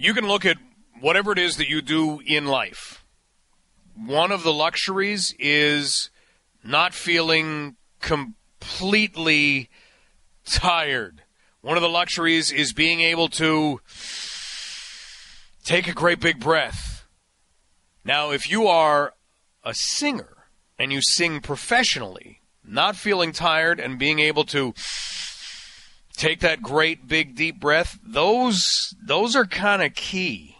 You can look at whatever it is that you do in life. One of the luxuries is not feeling completely tired. One of the luxuries is being able to take a great big breath. Now, if you are a singer and you sing professionally, not feeling tired and being able to take that great big deep breath, those those are kind of key.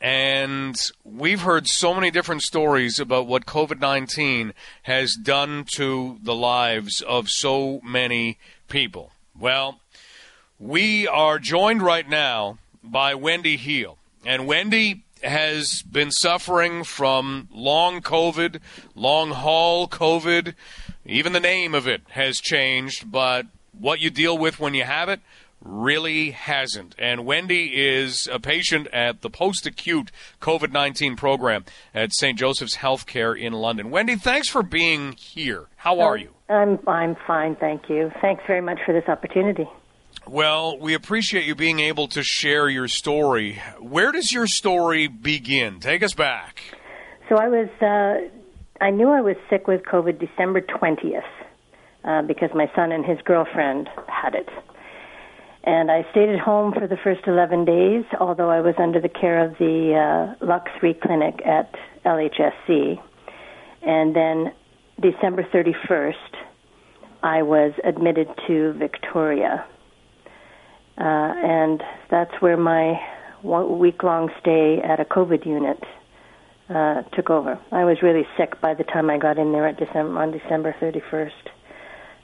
And we've heard so many different stories about what COVID 19 has done to the lives of so many people. Well, we are joined right now by Wendy Heal. And Wendy has been suffering from long COVID, long haul COVID. Even the name of it has changed, but what you deal with when you have it really hasn't. And Wendy is a patient at the post acute COVID 19 program at St. Joseph's Healthcare in London. Wendy, thanks for being here. How are you? I'm, I'm fine, thank you. Thanks very much for this opportunity. Well, we appreciate you being able to share your story. Where does your story begin? Take us back. So I was, uh, I knew I was sick with COVID December 20th uh, because my son and his girlfriend had it. And I stayed at home for the first 11 days, although I was under the care of the uh, Lux 3 clinic at LHSC. And then December 31st, I was admitted to Victoria uh, and that's where my week long stay at a COVID unit uh, took over. I was really sick by the time I got in there at December, on December 31st.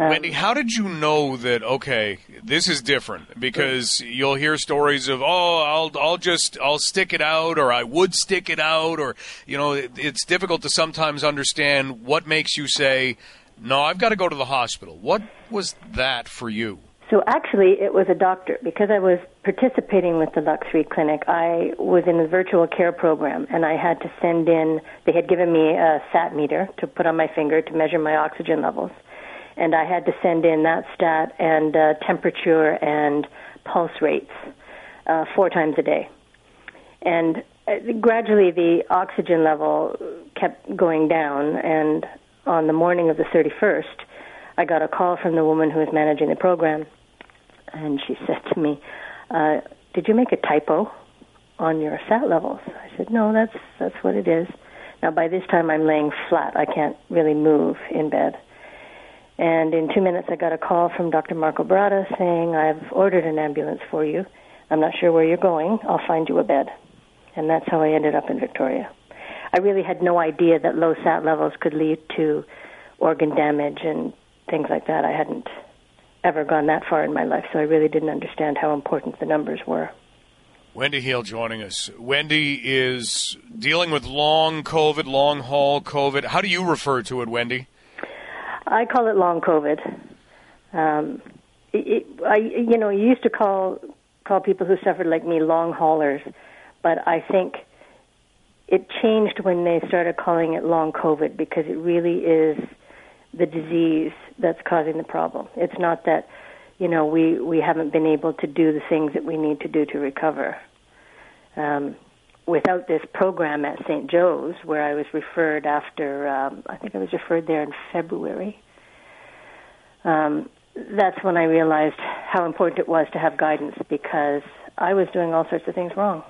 Um, Wendy, how did you know that? Okay, this is different because you'll hear stories of, oh, I'll, I'll just, I'll stick it out, or I would stick it out, or you know, it, it's difficult to sometimes understand what makes you say, no, I've got to go to the hospital. What was that for you? So actually, it was a doctor. Because I was participating with the Lux 3 Clinic, I was in a virtual care program, and I had to send in, they had given me a sat meter to put on my finger to measure my oxygen levels. And I had to send in that stat and uh, temperature and pulse rates uh, four times a day. And uh, gradually, the oxygen level kept going down, and on the morning of the 31st, I got a call from the woman who was managing the program and she said to me, uh, "Did you make a typo on your sat levels?" I said, "No, that's that's what it is." Now by this time I'm laying flat. I can't really move in bed. And in two minutes I got a call from Dr. Marco Brada saying, "I've ordered an ambulance for you. I'm not sure where you're going. I'll find you a bed." And that's how I ended up in Victoria. I really had no idea that low sat levels could lead to organ damage and things like that. I hadn't ever gone that far in my life, so I really didn't understand how important the numbers were. Wendy Heal joining us. Wendy is dealing with long COVID, long haul COVID. How do you refer to it, Wendy? I call it long COVID. Um, it, I, you know, you used to call call people who suffered like me long haulers, but I think it changed when they started calling it long COVID because it really is the disease that's causing the problem. It's not that, you know, we, we haven't been able to do the things that we need to do to recover. Um, without this program at St. Joe's, where I was referred after, um, I think I was referred there in February, um, that's when I realized how important it was to have guidance because I was doing all sorts of things wrong.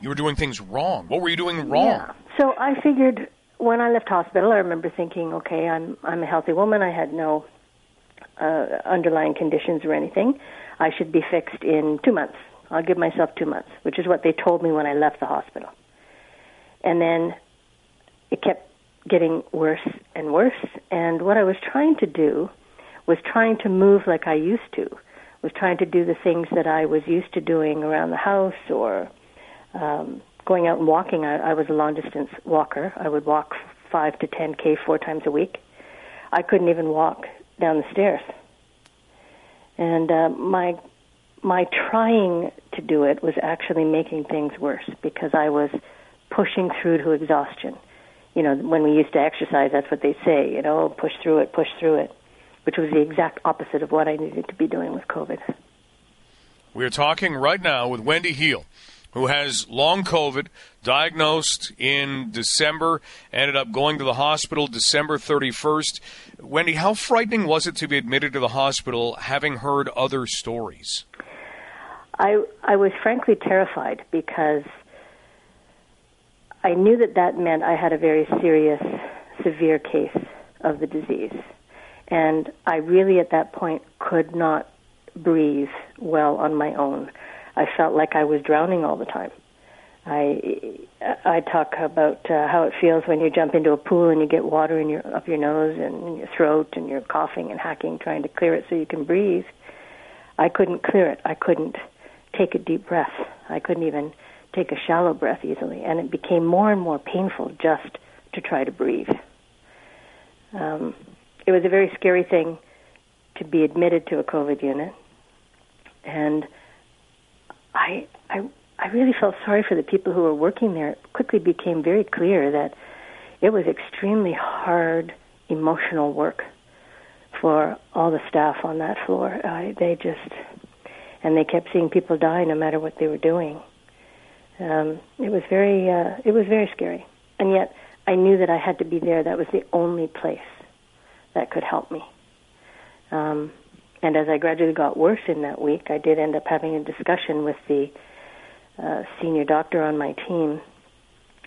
You were doing things wrong. What were you doing wrong? Yeah. So I figured when I left hospital, I remember thinking, okay, I'm I'm a healthy woman. I had no uh, underlying conditions or anything. I should be fixed in two months. I'll give myself two months, which is what they told me when I left the hospital. And then it kept getting worse and worse. And what I was trying to do was trying to move like I used to, was trying to do the things that I was used to doing around the house or um, going out and walking. I, I was a long distance walker. I would walk five to ten k four times a week. I couldn't even walk down the stairs, and uh, my my trying to do it was actually making things worse because I was pushing through to exhaustion. You know, when we used to exercise, that's what they say. You know, push through it, push through it, which was the exact opposite of what I needed to be doing with COVID. We are talking right now with Wendy Heal, who has long COVID, diagnosed in December, ended up going to the hospital December 31st. Wendy, how frightening was it to be admitted to the hospital having heard other stories? I I was frankly terrified because I knew that that meant I had a very serious, severe case of the disease. And I really, at that point, could not breathe well on my own. I felt like I was drowning all the time. I I talk about uh, how it feels when you jump into a pool and you get water in your up your nose and in your throat and you're coughing and hacking trying to clear it so you can breathe. I couldn't clear it. I couldn't take a deep breath. I couldn't even take a shallow breath easily, and it became more and more painful just to try to breathe. Um, it was a very scary thing to be admitted to a COVID unit, and I, I, I really felt sorry for the people who were working there. It quickly became very clear that it was extremely hard emotional work for all the staff on that floor. Uh, they just, and they kept seeing people die no matter what they were doing. Um, it was very, uh, it was very scary, and yet I knew that I had to be there. That was the only place that could help me. Um, and as I gradually got worse in that week, I did end up having a discussion with the uh, senior doctor on my team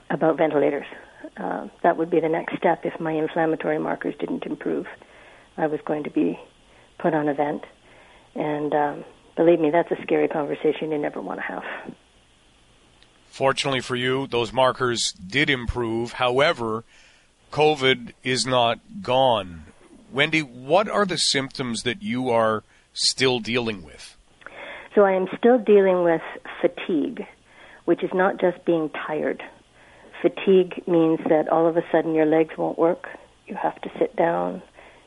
about ventilators. Uh, that would be the next step if my inflammatory markers didn't improve. I was going to be put on a vent. And um, believe me, that's a scary conversation you never want to have. Fortunately for you, those markers did improve. However, COVID is not gone. Wendy, what are the symptoms that you are still dealing with? So I am still dealing with fatigue, which is not just being tired. Fatigue means that all of a sudden your legs won't work. You have to sit down.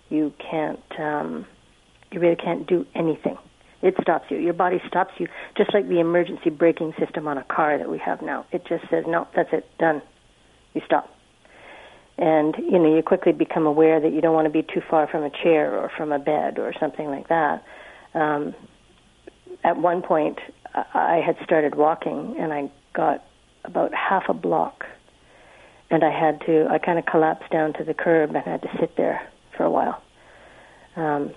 You can't. Um, you really can't do anything. It stops you. Your body stops you, just like the emergency braking system on a car that we have now. It just says, "No, that's it, done." You stop and you know you quickly become aware that you don't want to be too far from a chair or from a bed or something like that. Um, at one point, I had started walking, and I got about half a block, and I had to. I kind of collapsed down to the curb and had to sit there for a while um,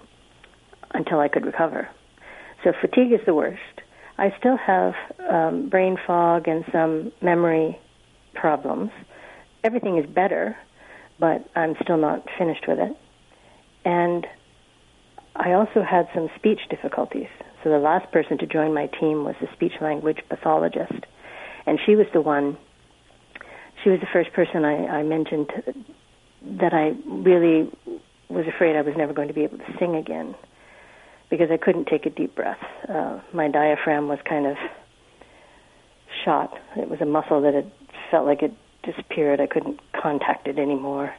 until I could recover. So fatigue is the worst. I still have um, brain fog and some memory problems. Everything is better, but I'm still not finished with it. And I also had some speech difficulties. So the last person to join my team was a speech language pathologist. And she was the one, she was the first person I, I mentioned that I really was afraid I was never going to be able to sing again because I couldn't take a deep breath. Uh, my diaphragm was kind of shot. It was a muscle that had felt like it disappeared. I couldn't contact it anymore,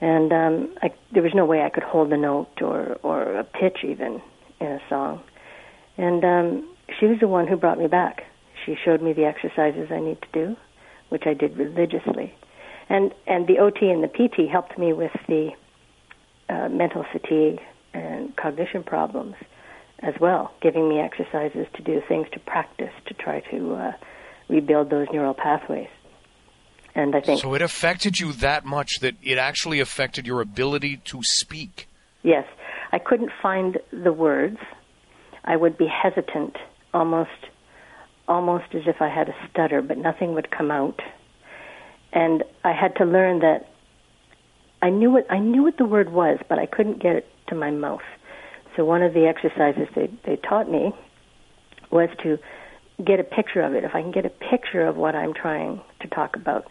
and um, I, there was no way I could hold a note or or a pitch even in a song. And um, she was the one who brought me back. She showed me the exercises I need to do, which I did religiously, and and the OT and the PT helped me with the uh, mental fatigue and cognition problems as well, giving me exercises to do, things to practice to try to uh, rebuild those neural pathways. And I think so. It affected you that much that it actually affected your ability to speak. Yes, I couldn't find the words. I would be hesitant, almost, almost as if I had a stutter, but nothing would come out. And I had to learn that I knew what I knew what the word was, but I couldn't get it to my mouth. So one of the exercises they they taught me was to get a picture of it. If I can get a picture of what I'm trying to talk about,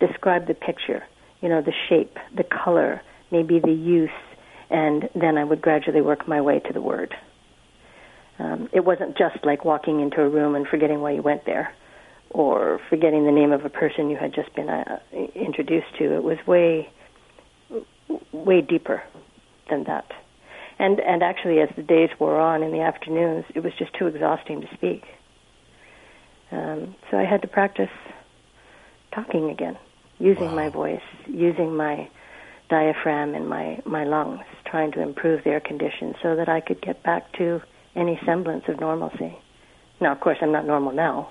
describe the picture, you know, the shape, the color, maybe the use, and then I would gradually work my way to the word. Um, it wasn't just like walking into a room and forgetting why you went there or forgetting the name of a person you had just been uh, introduced to. It was way, way deeper than that. And and actually, as the days wore on in the afternoons, it was just too exhausting to speak. Um, so I had to practice talking again using wow. my voice, using my diaphragm and my, my lungs, trying to improve their condition so that I could get back to any semblance of normalcy. Now, of course, I'm not normal now,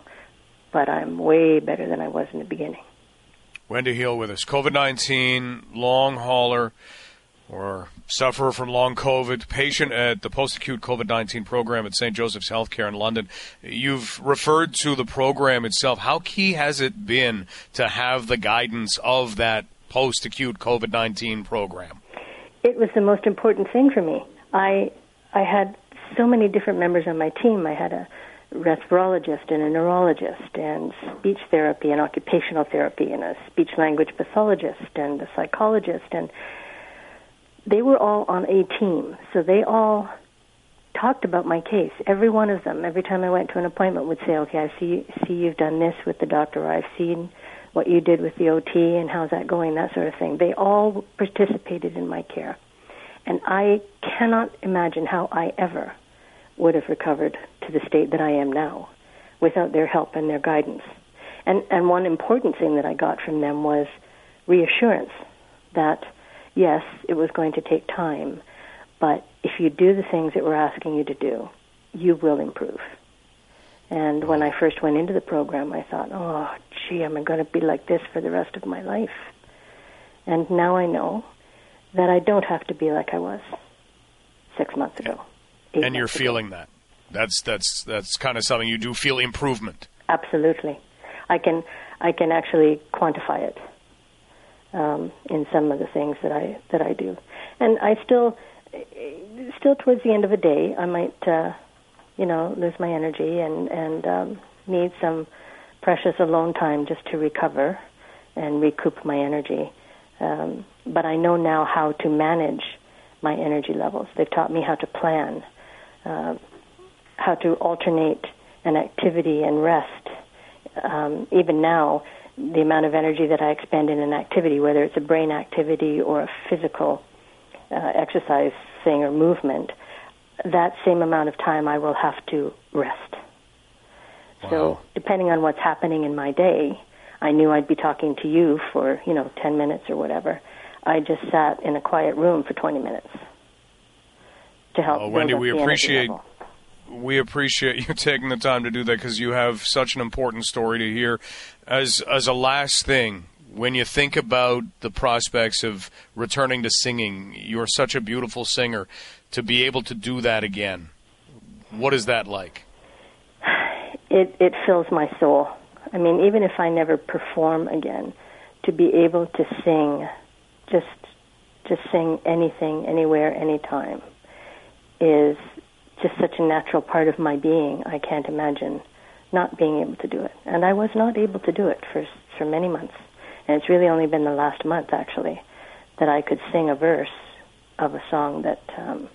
but I'm way better than I was in the beginning. Wendy Heal with us. COVID 19, long hauler or sufferer from long COVID, patient at the post acute COVID 19 program at St. Joseph's Healthcare in London. You've referred to the program itself. How key has it been to have the guidance of that post acute COVID 19 program? It was the most important thing for me. I, I had so many different members on my team. I had a respirologist and a neurologist and speech therapy and occupational therapy and a speech language pathologist and a psychologist and they were all on a team so they all talked about my case every one of them. Every time i went to an appointment would say okay i see see you've done this with the doctor or i've seen what you did with the ot and how's that going that sort of thing. They all participated in my care. And i cannot imagine how i ever would have recovered to the state that I am now without their help and their guidance. And and one important thing that I got from them was reassurance that yes, it was going to take time, but if you do the things that we're asking you to do, you will improve. And when I first went into the program, I thought, oh, gee, am I going to be like this for the rest of my life? And now I know that I don't have to be like I was six months ago and you're feeling that. That's that's that's kind of something you do feel improvement. Absolutely, I can I can actually quantify it um, in some of the things that I that I do, and I still still towards the end of a day I might uh, you know lose my energy and and um, need some precious alone time just to recover and recoup my energy. Um, but I know now how to manage my energy levels. They've taught me how to plan uh, how to alternate an activity and rest. Um, even now, the amount of energy that I expend in an activity, whether it's a brain activity or a physical uh, exercise thing or movement, that same amount of time I will have to rest. Wow. So, depending on what's happening in my day, I knew I'd be talking to you for, you know, 10 minutes or whatever. I just sat in a quiet room for 20 minutes to help. Uh, Wendy, we appreciate we appreciate you taking the time to do that because you have such an important story to hear. As as a last thing, when you think about the prospects of returning to singing, you're such a beautiful singer. To be able to do that again, what is that like? It it fills my soul. I mean, even if I never perform again, to be able to sing, just just sing anything, anywhere, anytime is just such a natural part of my being. I can't imagine not being able to do it. And I was not able to do it for for many months. And it's really only been the last month actually that I could sing a verse of a song that um,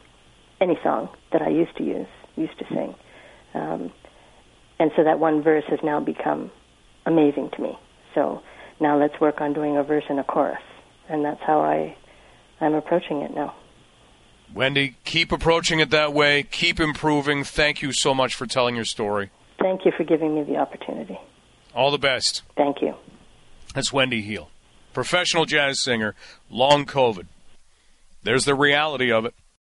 any song that I used to use, used to sing. Um, and so that one verse has now become amazing to me. So now let's work on doing a verse and a chorus. And that's how I I'm approaching it now. Wendy, keep approaching it that way. Keep improving. Thank you so much for telling your story. Thank you for giving me the opportunity. All the best. Thank you. That's Wendy Heal, professional jazz singer, long COVID. There's the reality of it.